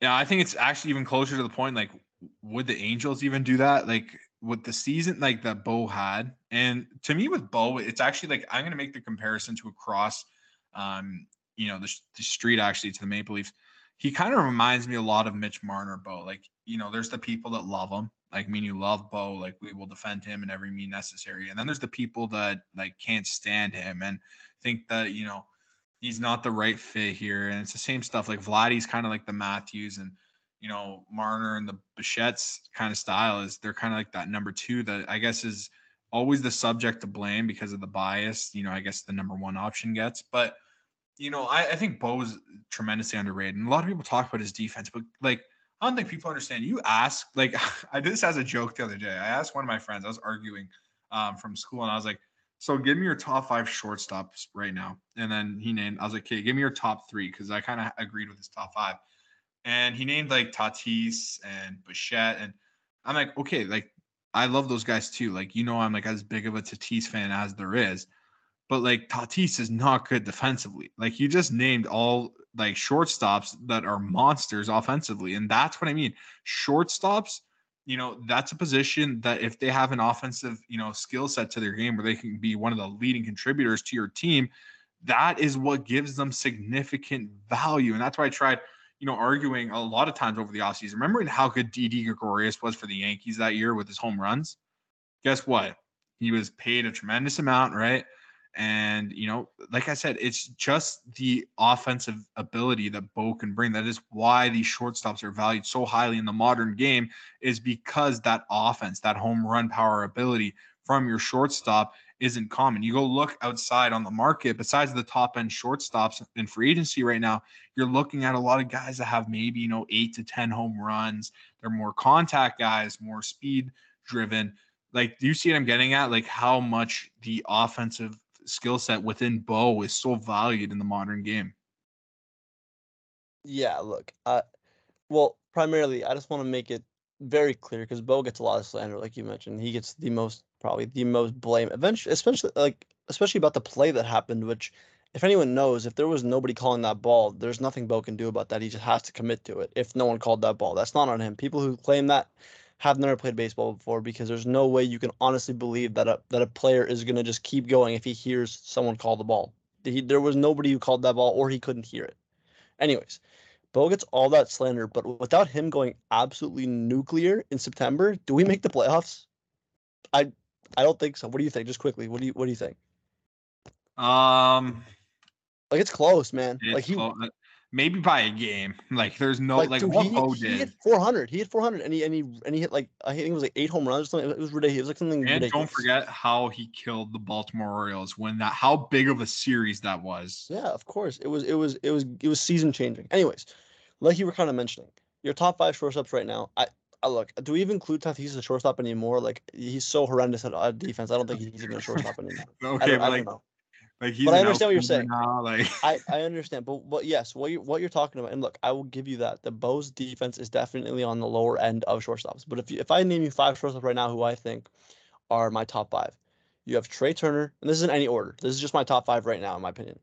yeah, I think it's actually even closer to the point like would the Angels even do that? Like with the season like that Bo had. And to me with Bo, it's actually like I'm gonna make the comparison to across um, you know, the, the street actually to the Maple Leafs he kind of reminds me a lot of Mitch Marner, Bo. Like, you know, there's the people that love him, like mean you love Bo, like we will defend him in every mean necessary. And then there's the people that like can't stand him and think that, you know, he's not the right fit here. And it's the same stuff. Like Vladdy's kind of like the Matthews and you know, Marner and the Bichette's kind of style is they're kind of like that number two that I guess is always the subject to blame because of the bias, you know, I guess the number one option gets. But you know, I, I think Bo is tremendously underrated. And a lot of people talk about his defense, but like, I don't think people understand. You ask, like, I did this as a joke the other day. I asked one of my friends, I was arguing um, from school, and I was like, so give me your top five shortstops right now. And then he named, I was like, okay, give me your top three, because I kind of agreed with his top five. And he named like Tatis and Bichette. And I'm like, okay, like, I love those guys too. Like, you know, I'm like as big of a Tatis fan as there is but like Tatis is not good defensively. Like you just named all like shortstops that are monsters offensively. And that's what I mean. Shortstops, you know, that's a position that if they have an offensive, you know, skill set to their game where they can be one of the leading contributors to your team, that is what gives them significant value. And that's why I tried, you know, arguing a lot of times over the offseason. Remembering how good Didi Gregorius was for the Yankees that year with his home runs? Guess what? He was paid a tremendous amount, right? And, you know, like I said, it's just the offensive ability that Bo can bring. That is why these shortstops are valued so highly in the modern game, is because that offense, that home run power ability from your shortstop isn't common. You go look outside on the market, besides the top end shortstops in free agency right now, you're looking at a lot of guys that have maybe, you know, eight to 10 home runs. They're more contact guys, more speed driven. Like, do you see what I'm getting at? Like, how much the offensive skill set within Bo is so valued in the modern game. Yeah, look, uh, well, primarily, I just want to make it very clear because Bo gets a lot of slander, like you mentioned. He gets the most, probably the most blame, eventually, especially like, especially about the play that happened. Which, if anyone knows, if there was nobody calling that ball, there's nothing Bo can do about that. He just has to commit to it. If no one called that ball, that's not on him. People who claim that have never played baseball before because there's no way you can honestly believe that a that a player is going to just keep going if he hears someone call the ball. He, there was nobody who called that ball or he couldn't hear it. Anyways, Bo gets all that slander, but without him going absolutely nuclear in September, do we make the playoffs? I I don't think so. What do you think? Just quickly, what do you what do you think? Um, like it's close, man. It's like he, close maybe by a game. Like there's no like, like dude, what he, Bo did. He hit 400. He hit 400, and he and he and he hit like I think it was like eight home runs or something. It was ridiculous. It was like something. And ridiculous. don't forget how he killed the Baltimore Orioles when that how big of a series that was. Yeah, of course. It was it was it was it was season changing. Anyways, like you were kind of mentioning, your top five shortstops right now. I. I look, do we even include Tatis as a shortstop anymore? Like he's so horrendous at defense. I don't think he's even a shortstop anymore. okay, I but like, know. Like he's but I understand what you're saying. Now, like I, I understand, but but yes, what you what you're talking about, and look, I will give you that. The Bo's defense is definitely on the lower end of shortstops. But if you, if I name you five shortstops right now who I think are my top five, you have Trea Turner, and this isn't any order. This is just my top five right now, in my opinion.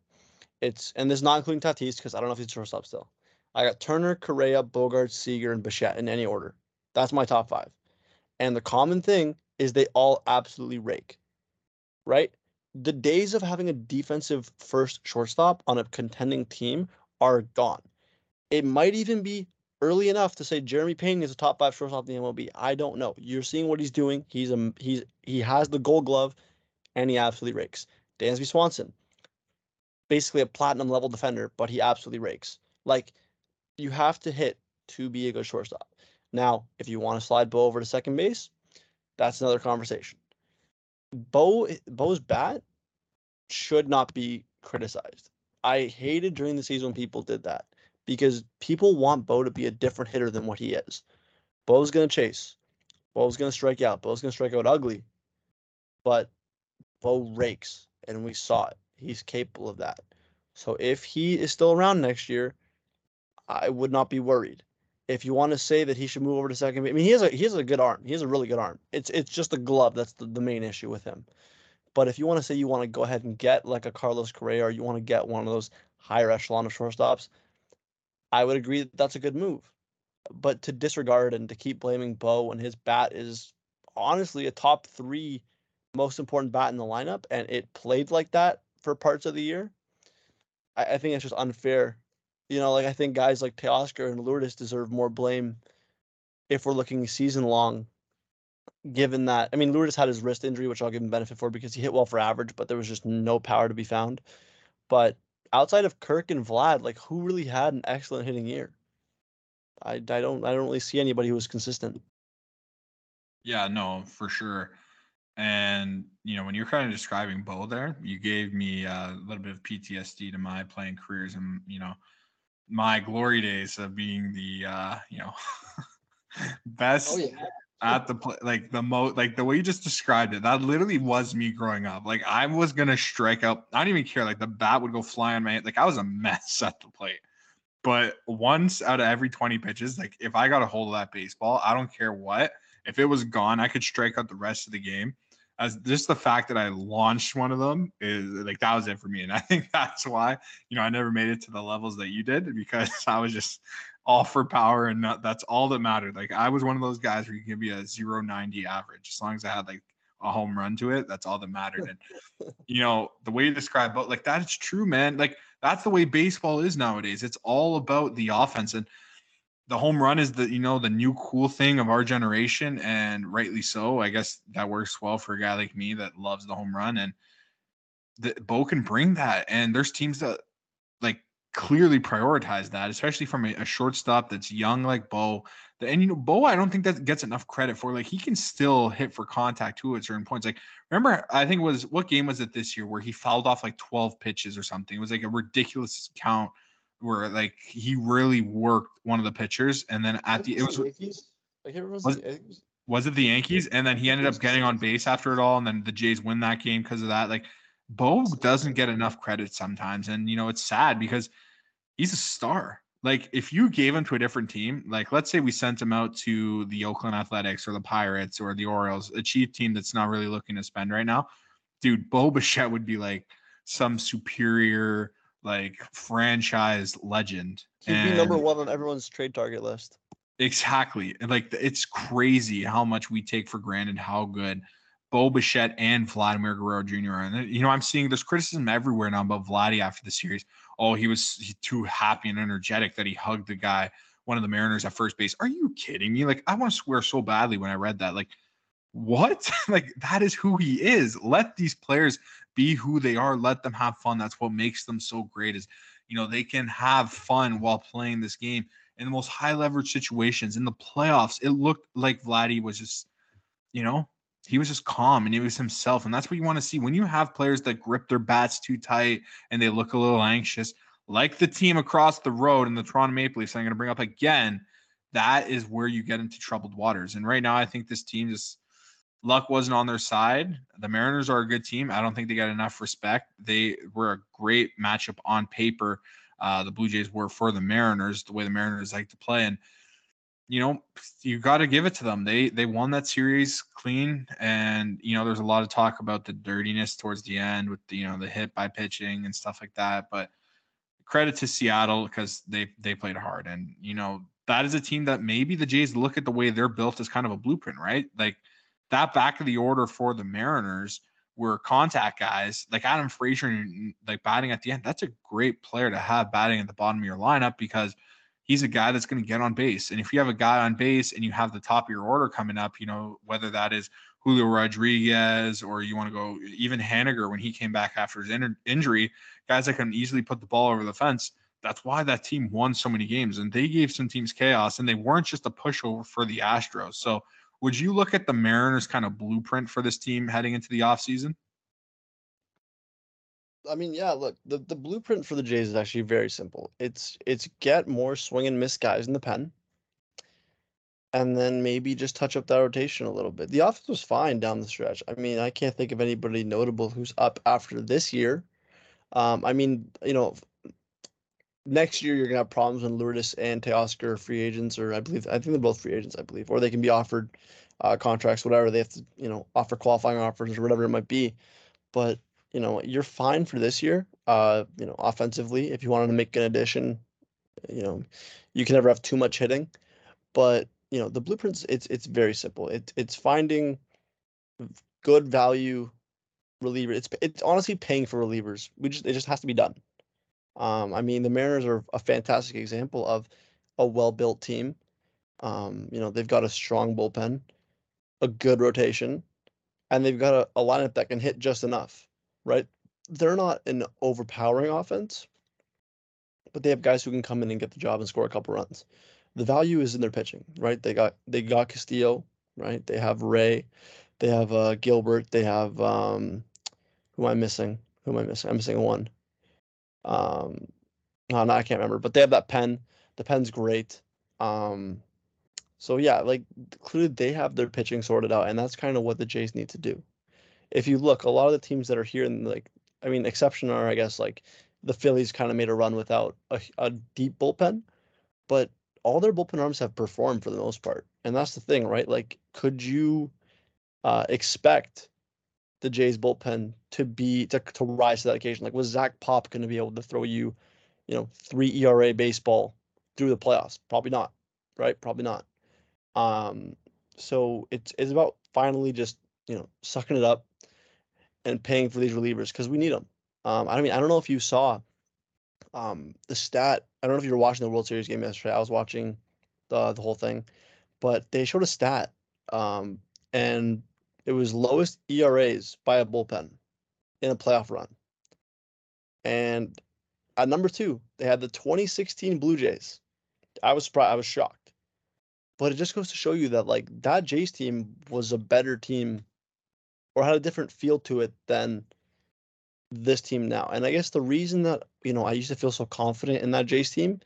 it's and this is not including Tatis because I don't know if he's shortstop still. I got Turner, Correa, Bogart, Seager, and Bichette in any order. That's my top five. And the common thing is they all absolutely rake. Right? The days of having a defensive first shortstop on a contending team are gone. It might even be early enough to say Jeremy Peña is a top five shortstop in the MLB. I don't know. You're seeing what he's doing. He's a he's he has the Gold Glove, and he absolutely rakes. Dansby Swanson, basically a platinum level defender, but he absolutely rakes. Like you have to hit to be a good shortstop. Now, if you want to slide Bo over to second base, that's another conversation. Bo Bo's bat should not be criticized. I hated during the season when people did that because people want Bo to be a different hitter than what he is. Bo's gonna chase. Bo's gonna strike out. Bo's gonna strike out ugly. But Bo rakes, and we saw it. He's capable of that. So if he is still around next year, I would not be worried. If you want to say that he should move over to second I mean he has a he has a good arm. He has a really good arm. It's it's just the glove that's the, the main issue with him. But if you want to say you want to go ahead and get like a Carlos Correa or you want to get one of those higher echelon of shortstops, I would agree that that's a good move. But to disregard and to keep blaming Bo when his bat is honestly a top three most important bat in the lineup and it played like that for parts of the year, I, I think it's just unfair you know, like I think guys like Teoscar and Lourdes deserve more blame if we're looking season long. Given that, I mean, Lourdes had his wrist injury, which I'll give him benefit for because he hit well for average, but there was just no power to be found. But outside of Kirk and Vlad, like who really had an excellent hitting year? I, I don't I don't really see anybody who was consistent. Yeah, no, for sure. And you know, when you're kind of describing Bo there, you gave me uh, a little bit of PTSD to my playing careers, and you know, my glory days of being the uh, you know best oh, yeah. at the play, like the most like the way you just described it. That literally was me growing up. Like I was gonna strike out. I don't even care. Like the bat would go fly on my head. Like I was a mess at the plate. But once out of every 20 pitches, like if I got a hold of that baseball, I don't care what. If it was gone, I could strike out the rest of the game as just the fact that I launched one of them is like that was it for me. And I think that's why, you know, I never made it to the levels that you did because I was just all for power and not, that's all that mattered. Like I was one of those guys where you give me a 090 average as long as I had like a home run to it. That's all that mattered. And you know, the way you describe but like that is true, man. Like that's the way baseball is nowadays. It's all about the offense. And the home run is the you know the new cool thing of our generation and rightly so. I guess that works well for a guy like me that loves the home run and the bo can bring that and there's teams that like clearly prioritize that especially from a, a shortstop that's young like bo. And you know bo i don't think that gets enough credit for like he can still hit for contact too at certain points. Like remember i think was what game was it this year where he fouled off like 12 pitches or something? It was like a ridiculous count where like he really worked one of the pitchers, and then at the it was, was, was it the Yankees, and then he ended up getting on base after it all, and then the Jays win that game because of that. Like Bo doesn't get enough credit sometimes, and you know it's sad because he's a star. Like if you gave him to a different team, like let's say we sent him out to the Oakland Athletics or the Pirates or the Orioles, a cheap team that's not really looking to spend right now, dude, Bo Bichette would be like some superior like franchise legend. He'd and be number one on everyone's trade target list. Exactly. And like it's crazy how much we take for granted how good Bo Bichette and Vladimir Guerrero Jr. are. And you know, I'm seeing there's criticism everywhere now about Vladdy after the series. Oh, he was too happy and energetic that he hugged the guy, one of the Mariners at first base. Are you kidding me? Like, I want to swear so badly when I read that. Like, what? like, that is who he is. Let these players be who they are let them have fun. That's what makes them so great is you know they can have fun while playing this game in the most high leverage situations. In the playoffs it looked like Vladdy was just you know he was just calm and he was himself. And that's what you want to see. When you have players that grip their bats too tight and they look a little anxious like the team across the road in the Toronto Maple Leafs I'm going to bring up again that is where you get into troubled waters. And right now I think this team just luck wasn't on their side. The Mariners are a good team. I don't think they got enough respect. They were a great matchup on paper. Uh, the Blue Jays were for the Mariners, the way the Mariners like to play. And you know, you got to give it to them. They they won that series clean, and you know, there's a lot of talk about the dirtiness towards the end with the you know the hit by pitching and stuff like that. But credit to Seattle because they they played hard, and you know that is a team that maybe the Jays look at the way they're built as kind of a blueprint, right? Like that back of the order for the Mariners were contact guys like Adam Frazier, mm, like batting at the end. That's a great player to have batting at the bottom of your lineup because he's a guy that's going to get on base. And if you have a guy on base and you have the top of your order coming up, you know, whether that is Julio Rodriguez or you want to go even Haniger when he came back after his in- injury, guys that can easily put the ball over the fence. That's why that team won so many games and they gave some teams chaos and they weren't just a pushover for the Astros. So, would you look at the Mariners kind of blueprint for this team heading into the offseason? I mean, yeah, look, the, the blueprint for the Jays is actually very simple. It's it's get more swing and miss guys in the pen. And then maybe just touch up that rotation a little bit. The offense was fine down the stretch. I mean, I can't think of anybody notable who's up after this year. Um, I mean, you know, next year you're gonna have problems when Lourdes and Teoscar are free agents, or I believe I think they're both free agents, I believe, or they can be offered uh, contracts, whatever they have to, you know, offer qualifying offers or whatever it might be. But you know, you're fine for this year. Uh, you know, offensively, if you wanted to make an addition, you know, you can never have too much hitting. But you know, the blueprints it's it's very simple. It it's finding good value reliever. It's it's honestly paying for relievers. We just it just has to be done. Um, I mean, the Mariners are a fantastic example of a well-built team. Um, you know, they've got a strong bullpen, a good rotation, and they've got a, a lineup that can hit just enough right? They're not an overpowering offense, but they have guys who can come in and get the job and score a couple runs. The value is in their pitching, right? They got they got Castillo, right? They have Ray, they have uh, Gilbert, they have um, who am I missing? Who am I missing? I'm missing one. Um, no, I can't remember, but they have that pen. The pen's great. Um, so yeah, like clearly they have their pitching sorted out, and that's kind of what the Jays need to do if you look, a lot of the teams that are here in like, I mean, exception are I guess like the Phillies kind of made a run without a, a deep bullpen, but all their bullpen arms have performed for the most part, and that's the thing, right? Like, could you uh, expect the Jays bullpen to be to, to rise to that occasion? Like, was Zach Pop going to be able to throw you, you know, three ERA baseball through the playoffs? Probably not, right? Probably not. Um, so it's it's about finally just you know sucking it up, and paying for these relievers because we need them. Um, I don't mean, I don't know if you saw um, the stat. I don't know if you were watching the World Series game yesterday. I was watching the the whole thing, but they showed a stat, um, and it was lowest ERAs by a bullpen in a playoff run. And at number two, they had the 2016 Blue Jays. I was surprised. I was shocked, but it just goes to show you that like that Jays team was a better team or had a different feel to it than this team now. And I guess the reason that, you know, I used to feel so confident in that Jays team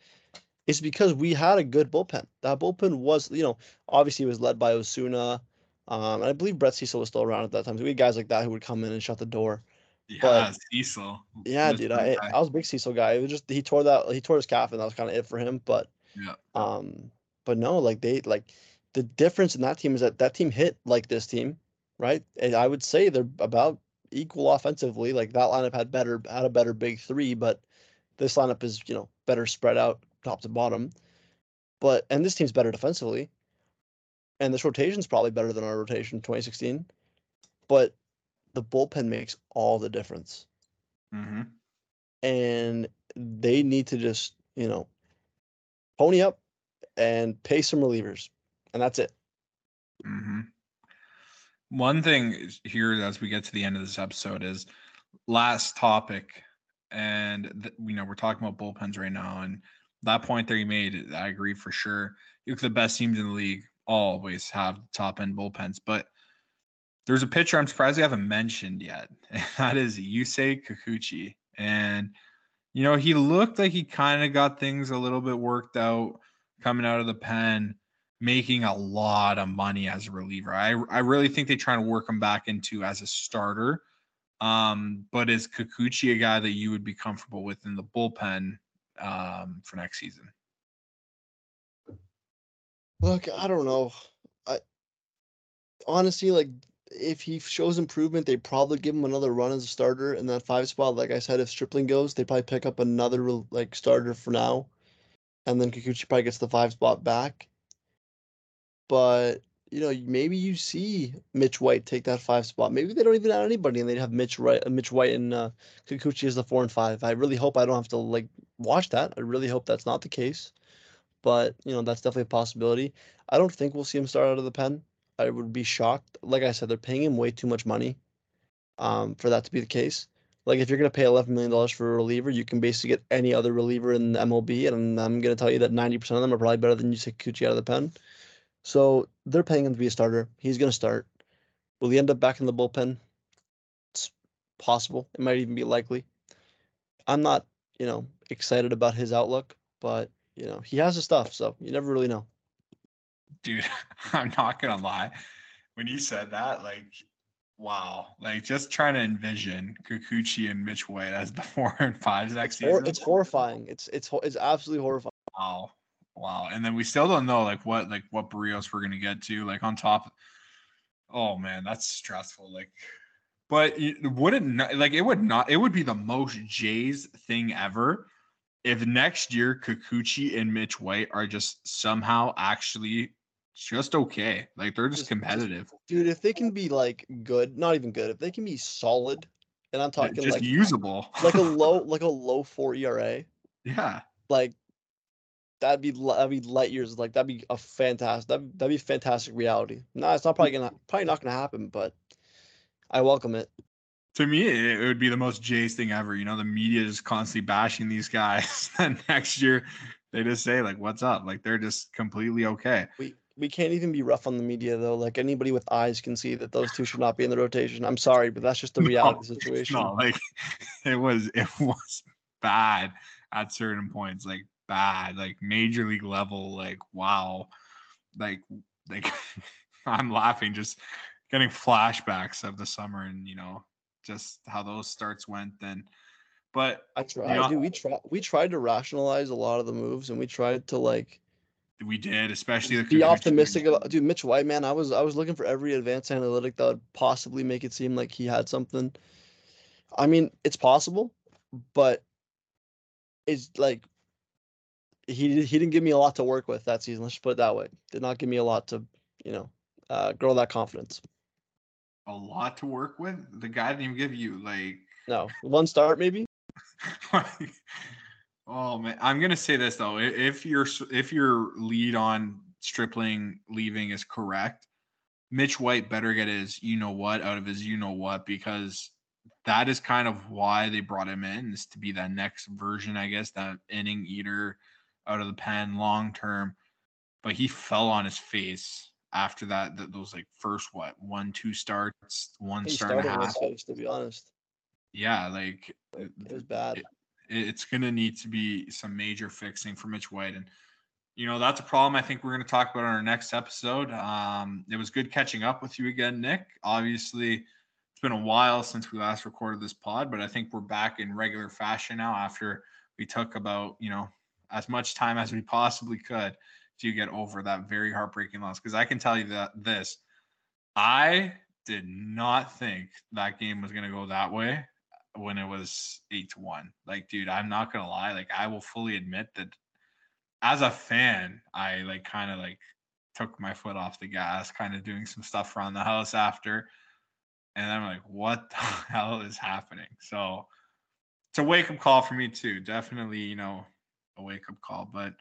is because we had a good bullpen. That bullpen was, you know, obviously was led by Osuna. Um, and I believe Brett Cecil was still around at that time. So we had guys like that who would come in and shut the door. Yeah, but, Cecil. Yeah, dude. I, I was a big Cecil guy. It was just he tore that he tore his calf and that was kind of it for him. But yeah. Um, but no, like they like the difference in that team is that that team hit like this team right? And I would say they're about equal offensively. Like that lineup had better had a better big three, but this lineup is you know better spread out top to bottom. But and this team's better defensively, and this rotation's probably better than our rotation 2016. But the bullpen makes all the difference, mm-hmm. and they need to just you know pony up and pay some relievers, and that's it. Mm-hmm. One thing here as we get to the end of this episode is last topic, and th- you know we're talking about bullpens right now, and that point that you made, I agree for sure. You look the best teams in the league always have top end bullpens, but there's a pitcher I'm surprised we haven't mentioned yet, and that is Yusei Kikuchi, and you know he looked like he kind of got things a little bit worked out coming out of the pen making a lot of money as a reliever. I I really think they try to work him back into as a starter. Um, but is Kikuchi a guy that you would be comfortable with in the bullpen um, for next season? Look, I don't know. I honestly like if he shows improvement, they probably give him another run as a starter in that five spot. Like I said, if Stripling goes, they probably pick up another like starter for now, and then Kikuchi probably gets the five spot back. But you know, maybe you see Mitch White take that five spot. Maybe they don't even add anybody, and they'd have Mitch White, Mitch White, and uh, Kikuchi as the four and five. I really hope I don't have to like watch that. I really hope that's not the case, but you know, that's definitely a possibility. I don't think we'll see him start out of the pen. I would be shocked. Like I said, they're paying him way too much money, um, for that to be the case. Like if you're gonna pay eleven million dollars for a reliever, you can basically get any other reliever in the MLB, and I'm gonna tell you that ninety percent of them are probably better than you take Kikuchi out of the pen. So they're paying him to be a starter. He's going to start. Will he end up back in the bullpen? It's possible. It might even be likely. I'm not, you know, excited about his outlook, but you know, he has the stuff, so you never really know. Dude, I'm not gonna lie. When you said that, like, wow, like just trying to envision Kikuchi and Mitch White as the four and fives next Hor- season. it's horrifying. It's it's it's absolutely horrifying. Wow. Wow. And then we still don't know like what like what Berrios we're gonna get to. Like on top. Oh man, that's stressful. Like, but it wouldn't like it would not it would be the most Jays thing ever if next year Kikuchi and Mitch White are just somehow actually just okay. Like they're just Just- just- competitive. Dude, if they can be like good, not even good, if they can be solid, and I'm talking just like usable. like a low like a low four ERA, yeah. like that'd be that'd be light years. Like that'd be a fantastic that'd, that'd be fantastic reality. No, it's not probably gonna probably not gonna happen, but I welcome it. To me, it, would be the most Jays thing ever. You know, the media is constantly bashing these guys. and next year, they just say like, "What's up?" Like they're just completely okay. We we can't even be rough on the media though. Like anybody with eyes can see that those two should not be in the rotation. I'm sorry, but that's just the No, reality of the situation. No, like it was it was bad at certain points, like bad, like major league level, like wow, like like I'm laughing just getting flashbacks of the summer and you know just how those starts went then. But I tried, Yeah. dude. We tried we tried to rationalize a lot of the moves, and we tried to like we did, especially the be optimistic about. Dude, Mitch White, man, I was I was looking for every advanced analytic that would possibly make it seem like he had something. I mean, it's possible, but it's like he he didn't give me a lot to work with that season. Let's put it that way. Did not give me a lot to you know uh, grow that confidence. A lot to work with. The guy didn't even give you like No, one start maybe. oh man, I'm gonna say this though. If your if your lead on Stripling leaving is correct, Mitch White better get his you know what out of his you know what because that is kind of why they brought him in is to be that next version, I guess, that inning eater out of the pen long term. But he fell on his face after that. That those like first what one two starts, one He start and a half. to be honest. Yeah, like It was bad. it- it's going to need to be some major fixing for Mitch White. And, you know, that's a problem I think we're going to talk about on our next episode. Um, it was good catching up with you again, Nick. Obviously, it's been a while since we last recorded this pod, but I think we're back in regular fashion now after we took about, you know, as much time as we possibly could to get over that very heartbreaking loss. Because I can tell you that this, I did not think that game was going to go that way when it was eight to one. Like, dude, I'm not gonna lie. Like, I will fully admit that as a fan, I like kind of like took my foot off the gas, kind of doing some stuff around the house after. And I'm like, what the hell is happening? So it's a wake up call for me too. Definitely, you know, a wake up call. But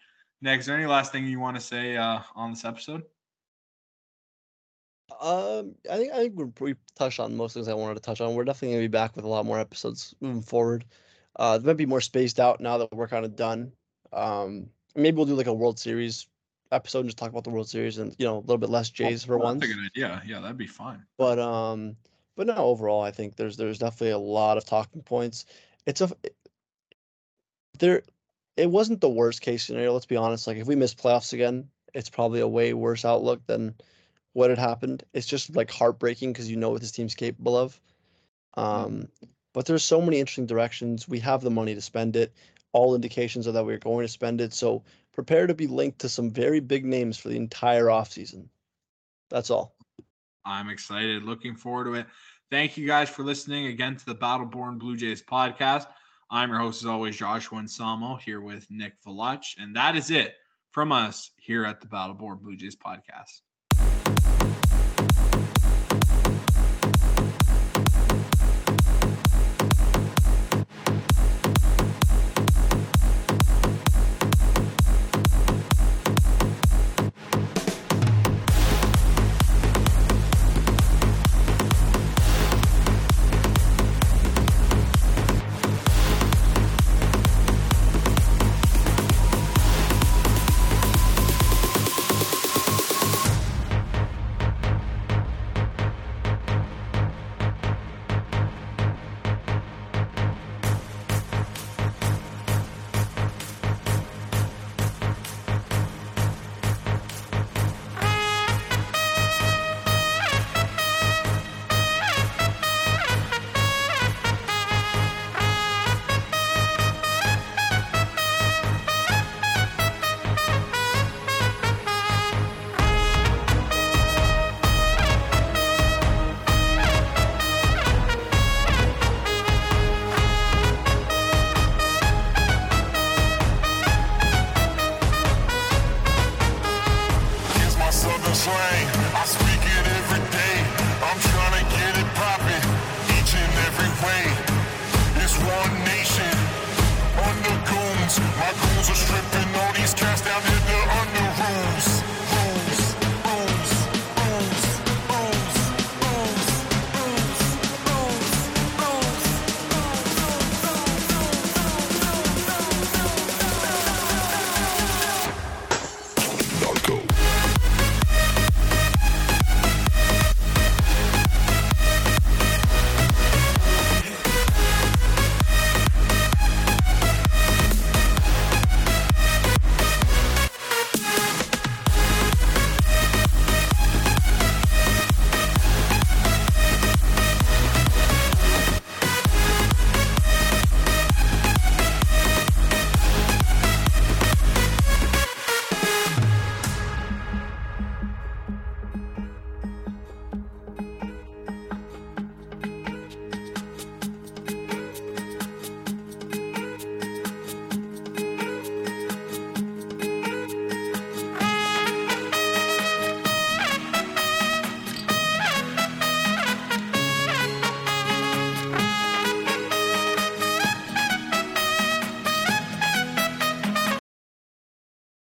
Nick, is there any last thing you want to say uh, on this episode? Um, I think I think we're, we touched on most things I wanted to touch on. We're definitely gonna be back with a lot more episodes moving forward. Uh, they might be more spaced out now that we're kind of done. Um, maybe we'll do like a World Series episode and just talk about the World Series and you know a little bit less Jays for once. That's a good idea. Yeah, that'd be fine. But um, but no, overall, I think there's there's definitely a lot of talking points. It's a there. It wasn't the worst case scenario. Let's be honest. Like if we miss playoffs again, it's probably a way worse outlook than what had happened. It's just like heartbreaking because you know what this team's capable of. Um, but there's so many interesting directions. We have the money to spend it. All indications are that we're going to spend it. So prepare to be linked to some very big names for the entire offseason. That's all. I'm excited. Looking forward to it. Thank you guys for listening again to the Battle Born Blue Jays podcast. I'm your host, as always, Joshua Anselmo, here with Nick Velach. And that is it from us here at the Battle Born Blue Jays podcast.